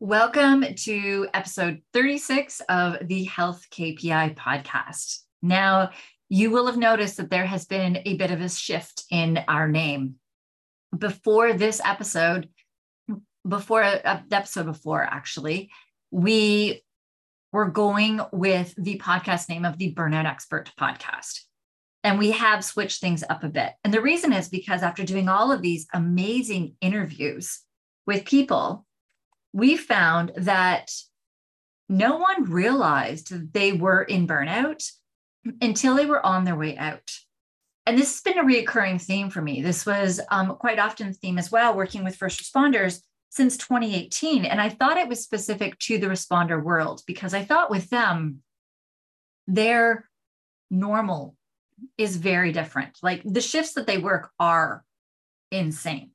Welcome to episode 36 of the Health KPI podcast. Now, you will have noticed that there has been a bit of a shift in our name. Before this episode, before uh, the episode before, actually, we were going with the podcast name of the Burnout Expert podcast. And we have switched things up a bit. And the reason is because after doing all of these amazing interviews with people, we found that no one realized they were in burnout until they were on their way out. And this has been a reoccurring theme for me. This was um, quite often the theme as well, working with first responders since 2018. And I thought it was specific to the responder world because I thought with them, their normal is very different. Like the shifts that they work are insane.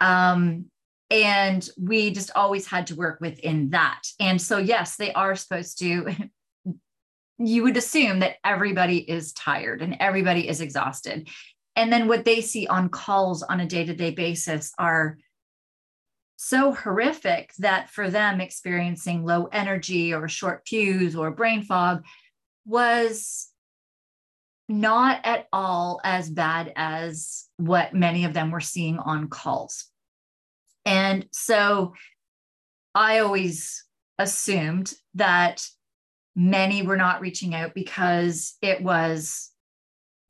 Um, and we just always had to work within that. And so, yes, they are supposed to you would assume that everybody is tired and everybody is exhausted. And then what they see on calls on a day to day basis are so horrific that for them, experiencing low energy or short fuse or brain fog was not at all as bad as what many of them were seeing on calls. And so I always assumed that many were not reaching out because it was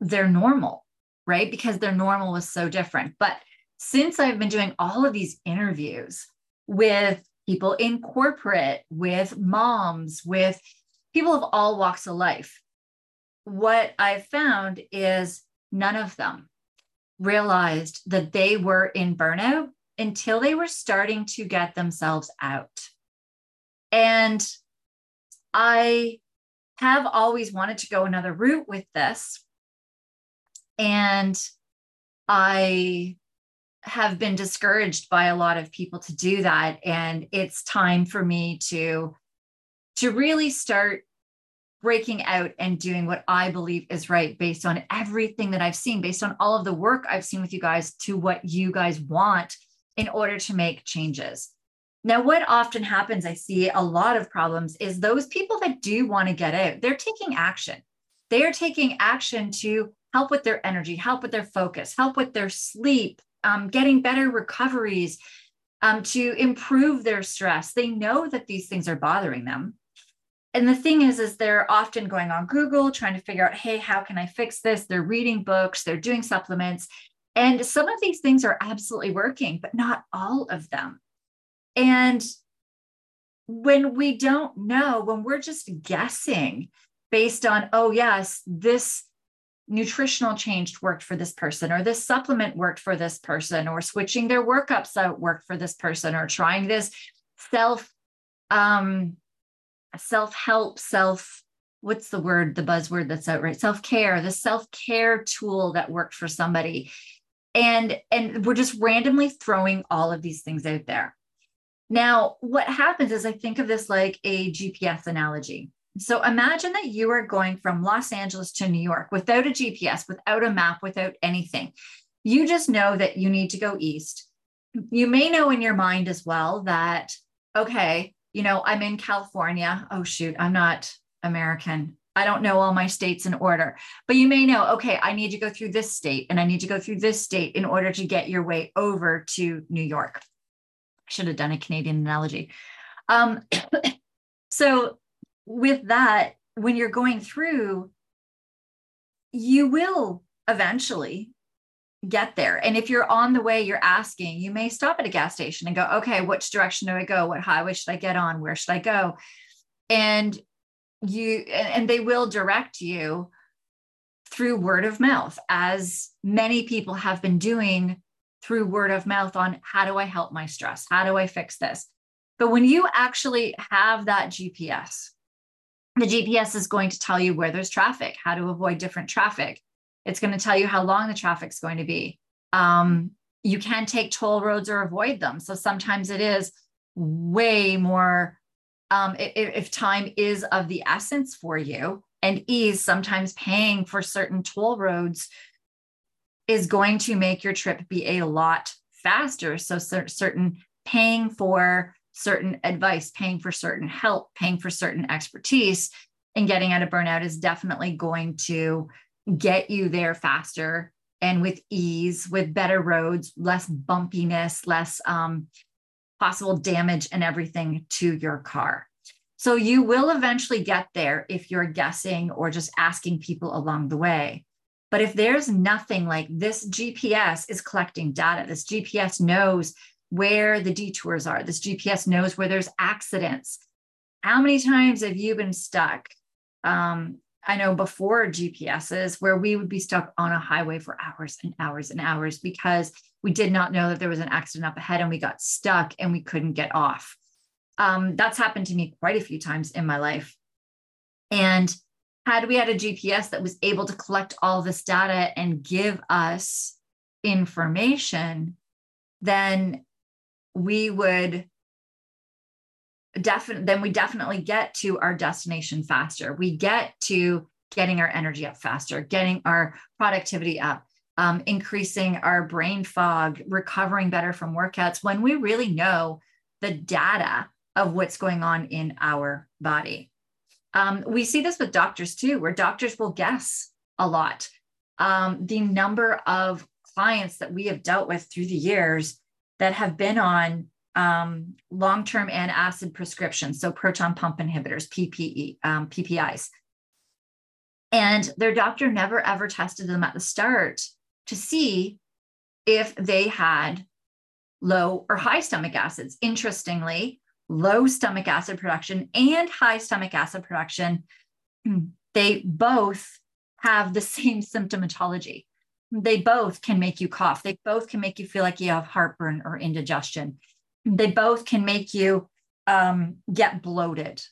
their normal, right? Because their normal was so different. But since I've been doing all of these interviews with people in corporate, with moms, with people of all walks of life, what I've found is none of them realized that they were in burnout until they were starting to get themselves out. And I have always wanted to go another route with this. And I have been discouraged by a lot of people to do that. And it's time for me to, to really start breaking out and doing what I believe is right based on everything that I've seen, based on all of the work I've seen with you guys to what you guys want in order to make changes. Now, what often happens, I see a lot of problems, is those people that do want to get out, they're taking action. They are taking action to help with their energy, help with their focus, help with their sleep, um, getting better recoveries, um, to improve their stress. They know that these things are bothering them. And the thing is, is they're often going on Google trying to figure out, hey, how can I fix this? They're reading books, they're doing supplements. And some of these things are absolutely working, but not all of them. And when we don't know, when we're just guessing based on, oh, yes, this nutritional change worked for this person, or this supplement worked for this person, or switching their workups out worked for this person, or trying this self um self-help, self what's the word, the buzzword that's out right? Self-care, the self-care tool that worked for somebody. And and we're just randomly throwing all of these things out there. Now, what happens is I think of this like a GPS analogy. So imagine that you are going from Los Angeles to New York without a GPS, without a map, without anything. You just know that you need to go east. You may know in your mind as well that, okay, you know, I'm in California. Oh, shoot, I'm not American. I don't know all my states in order, but you may know, okay, I need to go through this state and I need to go through this state in order to get your way over to New York I should have done a Canadian analogy. Um, so with that, when you're going through, you will eventually get there. And if you're on the way, you're asking, you may stop at a gas station and go, okay, which direction do I go? What highway should I get on? Where should I go? And you, and they will direct you through word of mouth, as many people have been doing through word of mouth on how do I help my stress? How do I fix this? But when you actually have that GPS, the GPS is going to tell you where there's traffic, how to avoid different traffic. It's going to tell you how long the traffic's going to be. Um, you can take toll roads or avoid them. So sometimes it is way more, um, if, if time is of the essence for you and ease, sometimes paying for certain toll roads is going to make your trip be a lot faster. So certain paying for certain advice, paying for certain help, paying for certain expertise, and getting out of burnout is definitely going to get you there faster and with ease, with better roads, less bumpiness, less um, possible damage and everything to your car. So you will eventually get there if you're guessing or just asking people along the way. But if there's nothing like this GPS is collecting data, this GPS knows where the detours are. This GPS knows where there's accidents. How many times have you been stuck? Um, I know before GPSs, where we would be stuck on a highway for hours and hours and hours because we did not know that there was an accident up ahead and we got stuck and we couldn't get off. Um, that's happened to me quite a few times in my life. And had we had a GPS that was able to collect all this data and give us information, then we would definitely then we definitely get to our destination faster we get to getting our energy up faster getting our productivity up um, increasing our brain fog recovering better from workouts when we really know the data of what's going on in our body. Um, we see this with doctors too where doctors will guess a lot. Um, the number of clients that we have dealt with through the years that have been on um, long-term antacid prescriptions, so proton pump inhibitors, PPE, um, PPIs. And their doctor never ever tested them at the start to see if they had low or high stomach acids. Interestingly, low stomach acid production and high stomach acid production, they both have the same symptomatology they both can make you cough. They both can make you feel like you have heartburn or indigestion. They both can make you um, get bloated.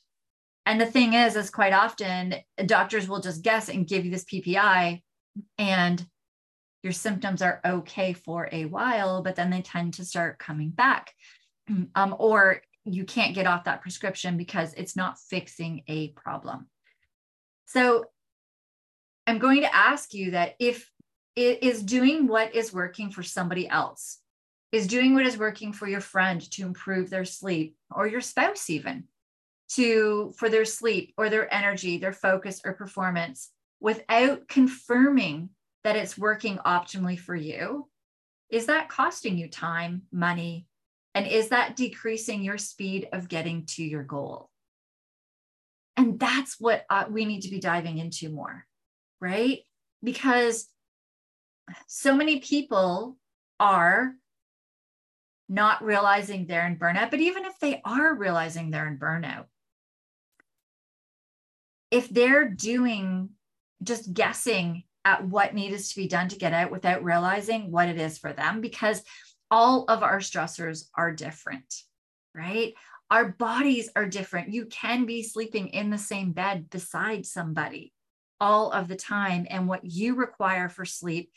And the thing is, is quite often doctors will just guess and give you this PPI, and your symptoms are okay for a while, but then they tend to start coming back. Um, or you can't get off that prescription because it's not fixing a problem. So I'm going to ask you that if it is doing what is working for somebody else, is doing what is working for your friend to improve their sleep or your spouse, even to for their sleep or their energy, their focus or performance without confirming that it's working optimally for you. Is that costing you time, money? And is that decreasing your speed of getting to your goal? And that's what uh, we need to be diving into more, right? Because so many people are not realizing they're in burnout, but even if they are realizing they're in burnout, if they're doing just guessing at what needs to be done to get out without realizing what it is for them, because all of our stressors are different, right? Our bodies are different. You can be sleeping in the same bed beside somebody all of the time. And what you require for sleep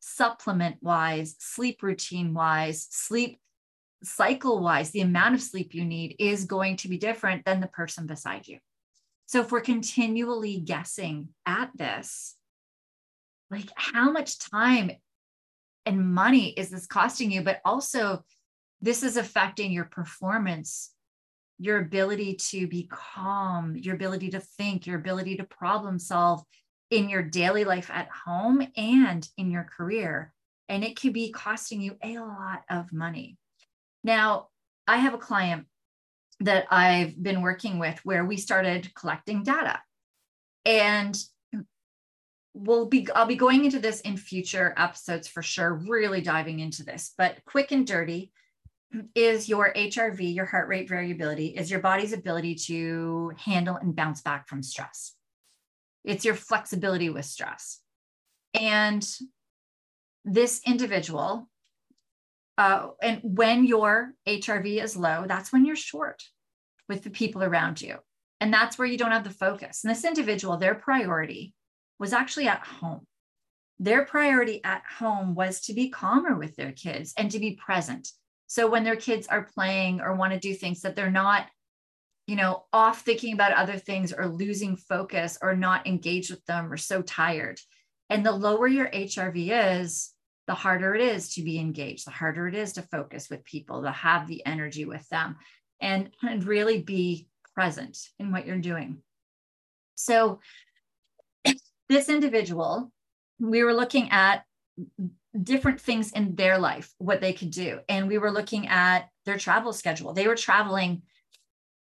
supplement wise, sleep routine wise, sleep cycle wise, the amount of sleep you need is going to be different than the person beside you. So if we're continually guessing at this, like how much time and money is this costing you? But also, this is affecting your performance, your ability to be calm, your ability to think, your ability to problem solve, in your daily life at home and in your career. And it could be costing you a lot of money. Now, I have a client that I've been working with where we started collecting data. And we'll be I'll be going into this in future episodes for sure, really diving into this. But quick and dirty is your HRV, your heart rate variability, is your body's ability to handle and bounce back from stress. It's your flexibility with stress. And this individual, uh, and when your HRV is low, that's when you're short with the people around you. And that's where you don't have the focus. And this individual, their priority was actually at home. Their priority at home was to be calmer with their kids and to be present. So when their kids are playing or want to do things that they're not, you know, off thinking about other things or losing focus or not engaged with them or so tired. And the lower your HRV is, the harder it is to be engaged, the harder it is to focus with people, to have the energy with them and, and really be present in what you're doing. So this individual, we were looking at different things in their life, what they could do. And we were looking at their travel schedule. They were traveling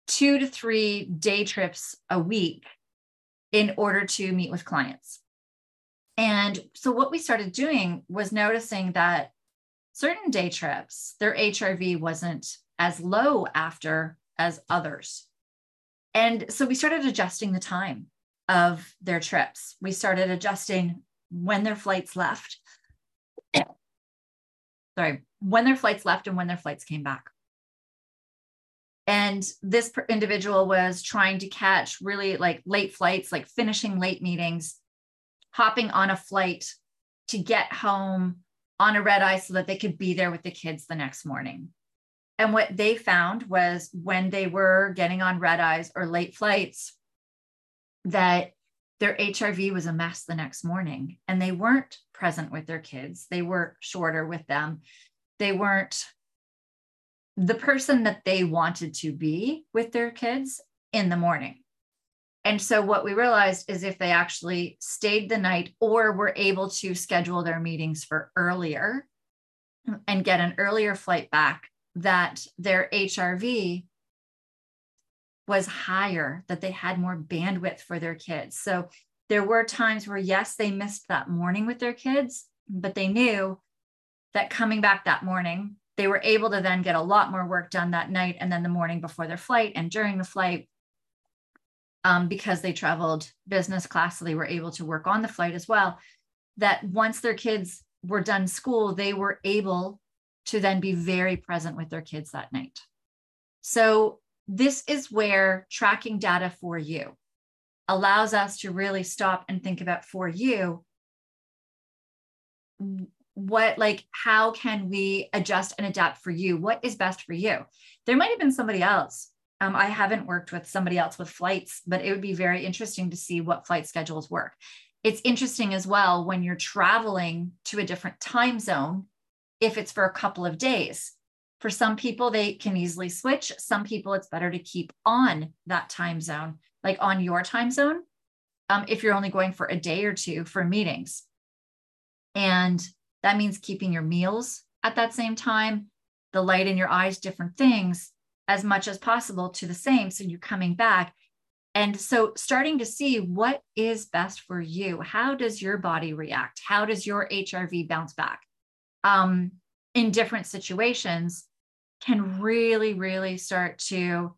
two to three day trips a week in order to meet with clients. And so what we started doing was noticing that certain day trips, their HRV wasn't as low after as others. And so we started adjusting the time of their trips. We started adjusting when their flights left. Sorry, when their flights left and when their flights came back. And this individual was trying to catch really like late flights, like finishing late meetings, hopping on a flight to get home on a red eye so that they could be there with the kids the next morning. And what they found was when they were getting on red eyes or late flights, that their HRV was a mess the next morning and they weren't present with their kids. They were shorter with them. They weren't the person that they wanted to be with their kids in the morning. And so what we realized is if they actually stayed the night or were able to schedule their meetings for earlier and get an earlier flight back, that their HRV was higher, that they had more bandwidth for their kids. So there were times where, yes, they missed that morning with their kids, but they knew that coming back that morning, they were able to then get a lot more work done that night and then the morning before their flight and during the flight. Um, because they traveled business class, so they were able to work on the flight as well. That once their kids were done school, they were able to then be very present with their kids that night. So this is where tracking data for you allows us to really stop and think about for you what like how can we adjust and adapt for you? What is best for you? There might have been somebody else. Um, i haven't worked with somebody else with flights but it would be very interesting to see what flight schedules work. It's interesting as well when you're traveling to a different time zone if it's for a couple of days for some people, they can easily switch. Some people, it's better to keep on that time zone, like on your time zone, um, if you're only going for a day or two for meetings. And that means keeping your meals at that same time, the light in your eyes, different things as much as possible to the same. So you're coming back. And so starting to see what is best for you. How does your body react? How does your HRV bounce back um, in different situations? Can really, really start to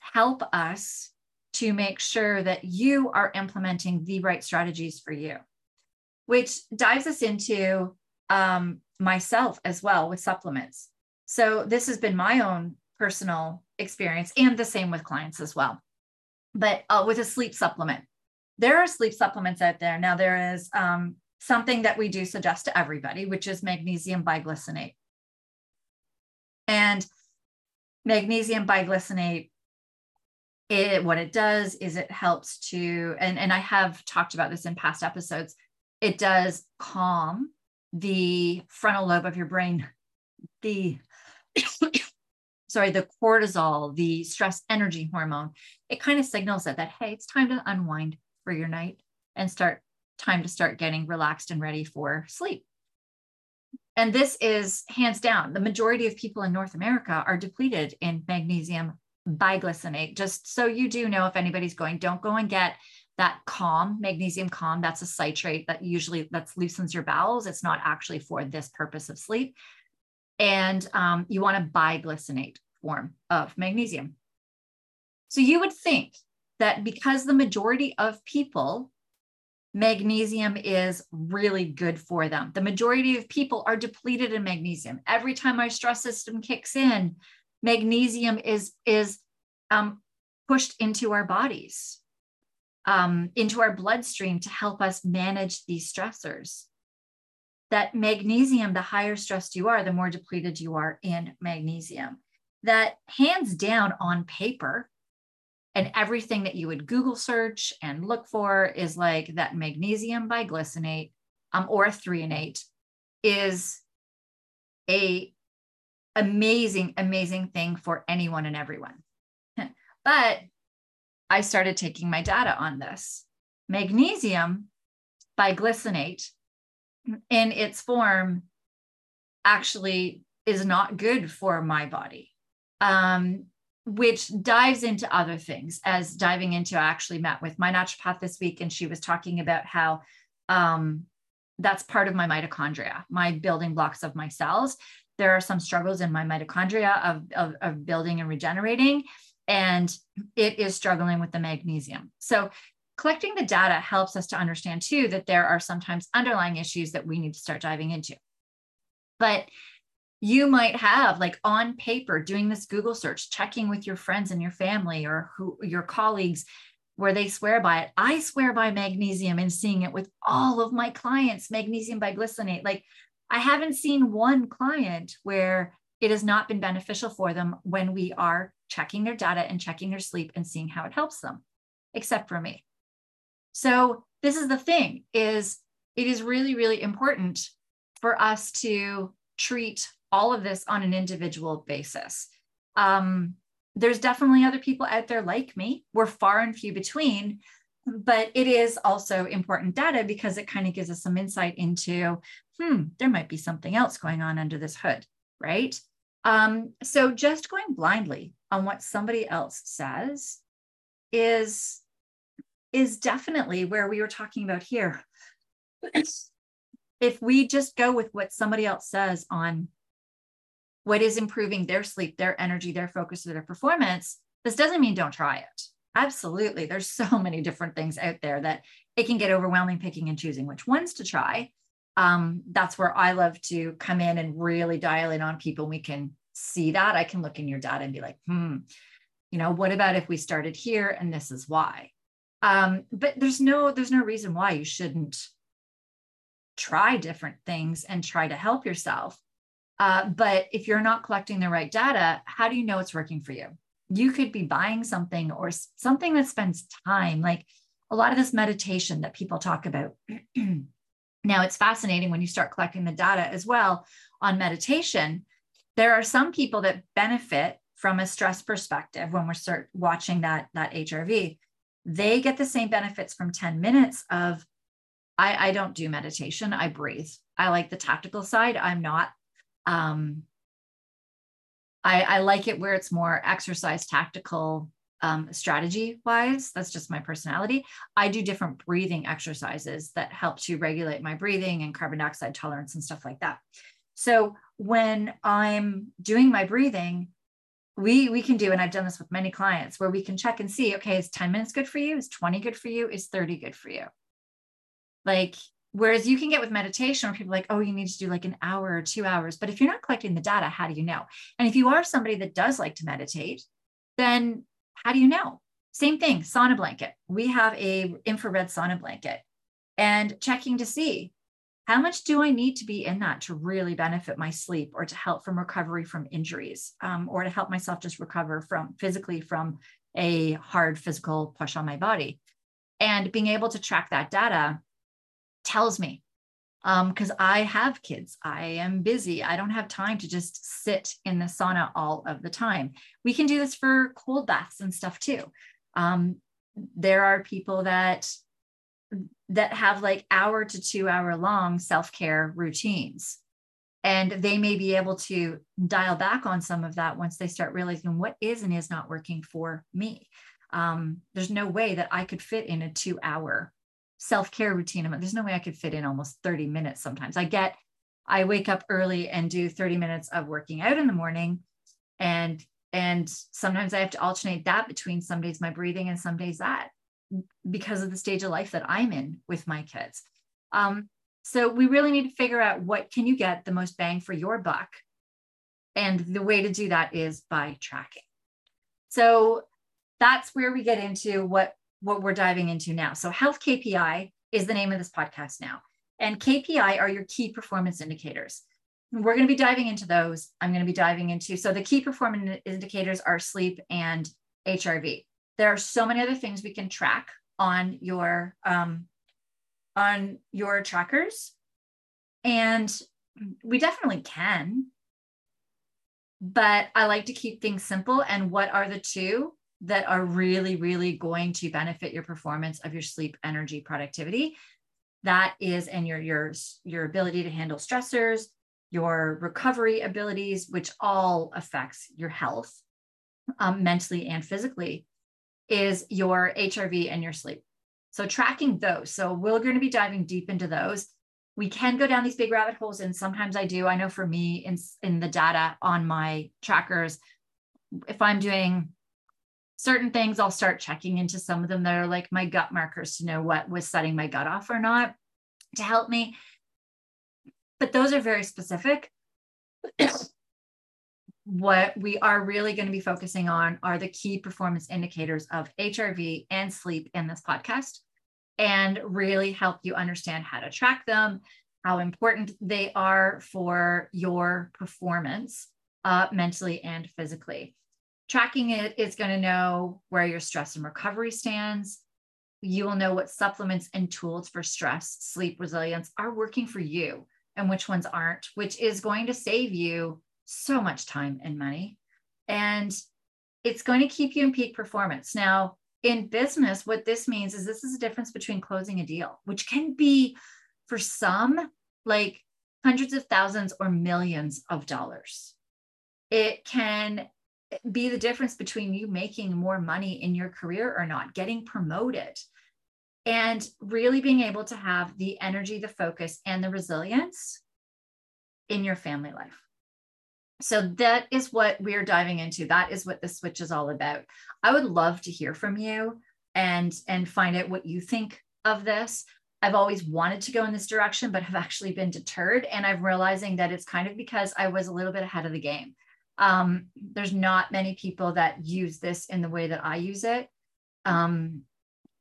help us to make sure that you are implementing the right strategies for you, which dives us into um, myself as well with supplements. So, this has been my own personal experience and the same with clients as well. But uh, with a sleep supplement, there are sleep supplements out there. Now, there is um, something that we do suggest to everybody, which is magnesium biglycinate. And magnesium biglycinate, it, what it does is it helps to, and, and I have talked about this in past episodes, it does calm the frontal lobe of your brain, the sorry, the cortisol, the stress energy hormone. It kind of signals it that, hey, it's time to unwind for your night and start time to start getting relaxed and ready for sleep and this is hands down the majority of people in North America are depleted in magnesium biglycinate. Just so you do know, if anybody's going, don't go and get that calm, magnesium calm, that's a citrate that usually that loosens your bowels. It's not actually for this purpose of sleep. And um, you want a biglycinate form of magnesium. So you would think that because the majority of people, magnesium is really good for them. The majority of people are depleted in magnesium. Every time our stress system kicks in, magnesium is, is um, pushed into our bodies um, into our bloodstream to help us manage these stressors. That magnesium, the higher stressed you are, the more depleted you are in magnesium. That hands down on paper, and everything that you would Google search and look for is like that magnesium biglycinate um, or threonate is a amazing, amazing thing for anyone and everyone. but I started taking my data on this. Magnesium biglycinate in its form actually is not good for my body, um, which dives into other things. As diving into, I actually met with my naturopath this week, and she was talking about how um, that's part of my mitochondria, my building blocks of my cells. There are some struggles in my mitochondria of, of, of building and regenerating and it is struggling with the magnesium. So collecting the data helps us to understand too that there are sometimes underlying issues that we need to start diving into. But you might have like on paper doing this Google search, checking with your friends and your family or who your colleagues where they swear by it. I swear by magnesium and seeing it with all of my clients, magnesium biglycinate. Like I haven't seen one client where it has not been beneficial for them when we are checking their data and checking their sleep and seeing how it helps them, except for me. So this is the thing is it is really, really important for us to treat all of this on an individual basis. Um, there's definitely other people out there like me. We're far and few between, but it is also important data because it kind of gives us some insight into, hmm, there might be something else going on under this hood, right? Um, so just going blindly on what somebody else says is is definitely where we were talking about here. if we just go with what somebody else says on what is improving their sleep, their energy, their focus, or their performance, this doesn't mean don't try it. Absolutely. There's so many different things out there that it can get overwhelming picking and choosing which ones to try um, that's where I love to come in and really dial in on people. We can see that. I can look in your data and be like, hmm, you know, what about if we started here and this is why? Um, but there's no there's no reason why you shouldn't try different things and try to help yourself. Uh, but if you're not collecting the right data, how do you know it's working for you? You could be buying something or something that spends time, like a lot of this meditation that people talk about. Now, it's fascinating when you start collecting the data as well on meditation. There are some people that benefit from a stress perspective when we start watching that, that HRV. They get the same benefits from 10 minutes of, I, I don't do meditation, I breathe. I like the tactical side. I'm not. Um, I, I like it where it's more exercise tactical um, strategy wise. That's just my personality. I do different breathing exercises that help to regulate my breathing and carbon dioxide tolerance and stuff like that. So when I'm doing my breathing, we we can do and i've done this with many clients where we can check and see okay is 10 minutes good for you is 20 good for you is 30 good for you like whereas you can get with meditation where people are like oh you need to do like an hour or two hours but if you're not collecting the data how do you know and if you are somebody that does like to meditate then how do you know? Same thing, sauna blanket. We have a infrared sauna blanket and checking to see how much do I need to be in that to really benefit my sleep or to help from recovery from injuries um, or to help myself just recover from physically from a hard physical push on my body. And being able to track that data tells me because um, I have kids. I am busy. I don't have time to just sit in the sauna all of the time. We can do this for cold baths and stuff too. Um, there are people that that have like hour to two hour long self-care routines and they may be able to dial back on some of that once they start realizing what is and is not working for me Um, there's no way that I could fit in a two hour self care routine. There's no way I could fit in almost 30 minutes sometimes. I get, I wake up early and do 30 minutes of working out in the morning. And and sometimes I have to alternate that between some days my breathing and some days that because of the stage of life that I'm in with my kids. Um, so we really need to figure out what can you get the most bang for your buck. And the way to do that is by tracking. So that's where we get into what, what we're diving into now. So health KPI is the name of this podcast now. And KPI are your key performance indicators. We're going to be diving into those. I'm going to be diving into so the key performance indicators are sleep and HRV. There are so many other things we can track on your um, on your trackers, and we definitely can. But I like to keep things simple. And what are the two that are really, really going to benefit your performance of your sleep, energy, productivity? That is, and your your your ability to handle stressors, your recovery abilities, which all affects your health um, mentally and physically, is your HRV and your sleep. So, tracking those. So, we're going to be diving deep into those. We can go down these big rabbit holes, and sometimes I do. I know for me, in, in the data on my trackers, if I'm doing certain things, I'll start checking into some of them that are like my gut markers to know what was setting my gut off or not to help me but those are very specific. what we are really going to be focusing on are the key performance indicators of HRV and sleep in this podcast and really help you understand how to track them, how important they are for your performance uh, mentally and physically. Tracking it is going to know where your stress and recovery stands. You will know what supplements and tools for stress, sleep resilience are working for you and which ones aren't, which is going to save you so much time and money. And it's going to keep you in peak performance. Now, in business, what this means is this is a difference between closing a deal, which can be for some like hundreds of thousands or millions of dollars. It can be the difference between you making more money in your career or not, getting promoted and really being able to have the energy, the focus, and the resilience in your family life. So that is what we're diving into. That is what the switch is all about. I would love to hear from you and and find out what you think of this. I've always wanted to go in this direction, but have actually been deterred. And I'm realizing that it's kind of because I was a little bit ahead of the game. Um, there's not many people that use this in the way that I use it. Um,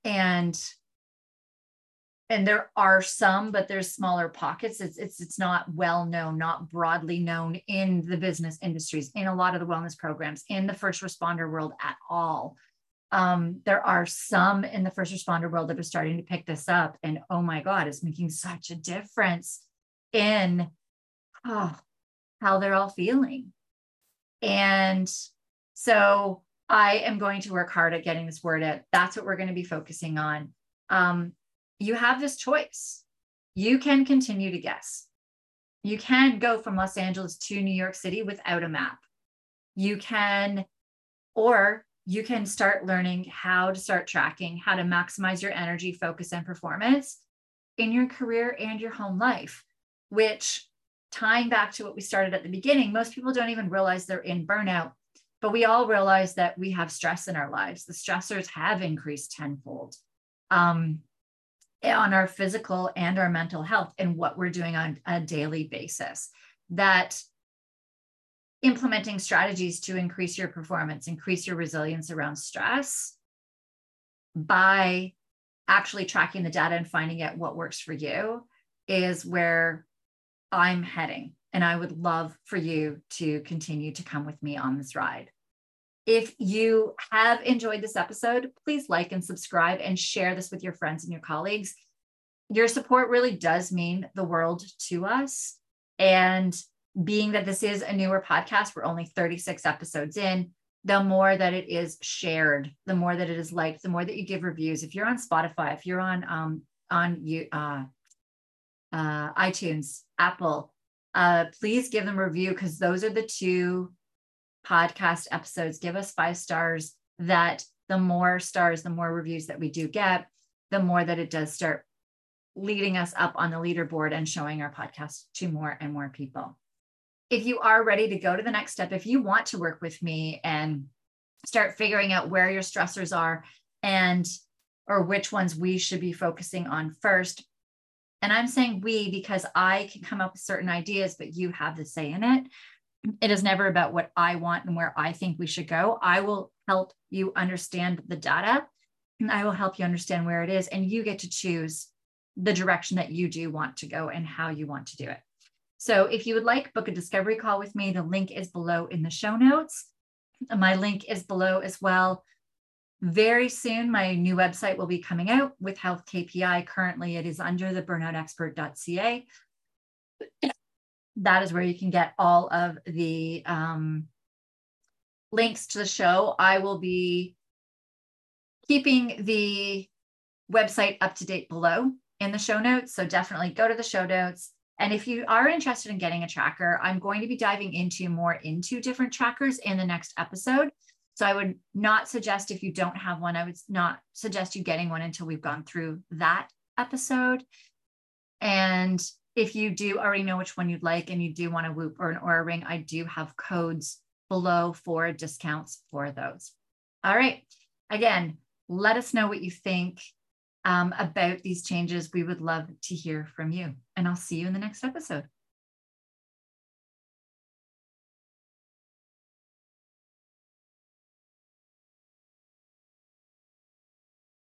and and there are some but there's smaller pockets. It's it's it's not well known not broadly known in the business industries in a lot of the wellness programs in the first responder world at all. Um, there are some in the first responder world that are starting to pick this up and oh my god it's making such a difference in oh, how they're all feeling and so i am going to work hard at getting this word out that's what we're going to be focusing on um, you have this choice. You can continue to guess. You can go from Los Angeles to New York City without a map. You can, or you can start learning how to start tracking, how to maximize your energy, focus, and performance in your career and your home life, which tying back to what we started at the beginning, most people don't even realize they're in burnout, but we all realize that we have stress in our lives. The stressors have increased tenfold. Um, on our physical and our mental health and what we're doing on a daily basis. That implementing strategies to increase your performance, increase your resilience around stress by actually tracking the data and finding out what works for you is where I'm heading. And I would love for you to continue to come with me on this ride. If you have enjoyed this episode, please like and subscribe and share this with your friends and your colleagues. Your support really does mean the world to us. And being that this is a newer podcast, we're only 36 episodes in. The more that it is shared, the more that it is liked, the more that you give reviews. If you're on Spotify, if you're on um, on you uh, uh, iTunes, Apple, uh, please give them a review because those are the two podcast episodes, give us five stars that the more stars, the more reviews that we do get, the more that it does start leading us up on the leaderboard and showing our podcast to more and more people. If you are ready to go to the next step, if you want to work with me and start figuring out where your stressors are and or which ones we should be focusing on first. And I'm saying we because I can come up with certain ideas, but you have the say in it. It is never about what I want and where I think we should go. I will help you understand the data and I will help you understand where it is. And you get to choose the direction that you do want to go and how you want to do it. So if you would like, book a discovery call with me. The link is below in the show notes. My link is below as well. Very soon, my new website will be coming out with Health KPI. Currently, it is under the burnoutexpert.ca. That is where you can get all of the um, links to the show. I will be keeping the website up to date below in the show notes. So definitely go to the show notes. And if you are interested in getting a tracker, I'm going to be diving into more into different trackers in the next episode. So I would not suggest if you don't have one, I would not suggest you getting one until we've gone through that episode. And if you do already know which one you'd like and you do want a Whoop or an Oura ring, I do have codes below for discounts for those. All right. Again, let us know what you think um, about these changes. We would love to hear from you. And I'll see you in the next episode.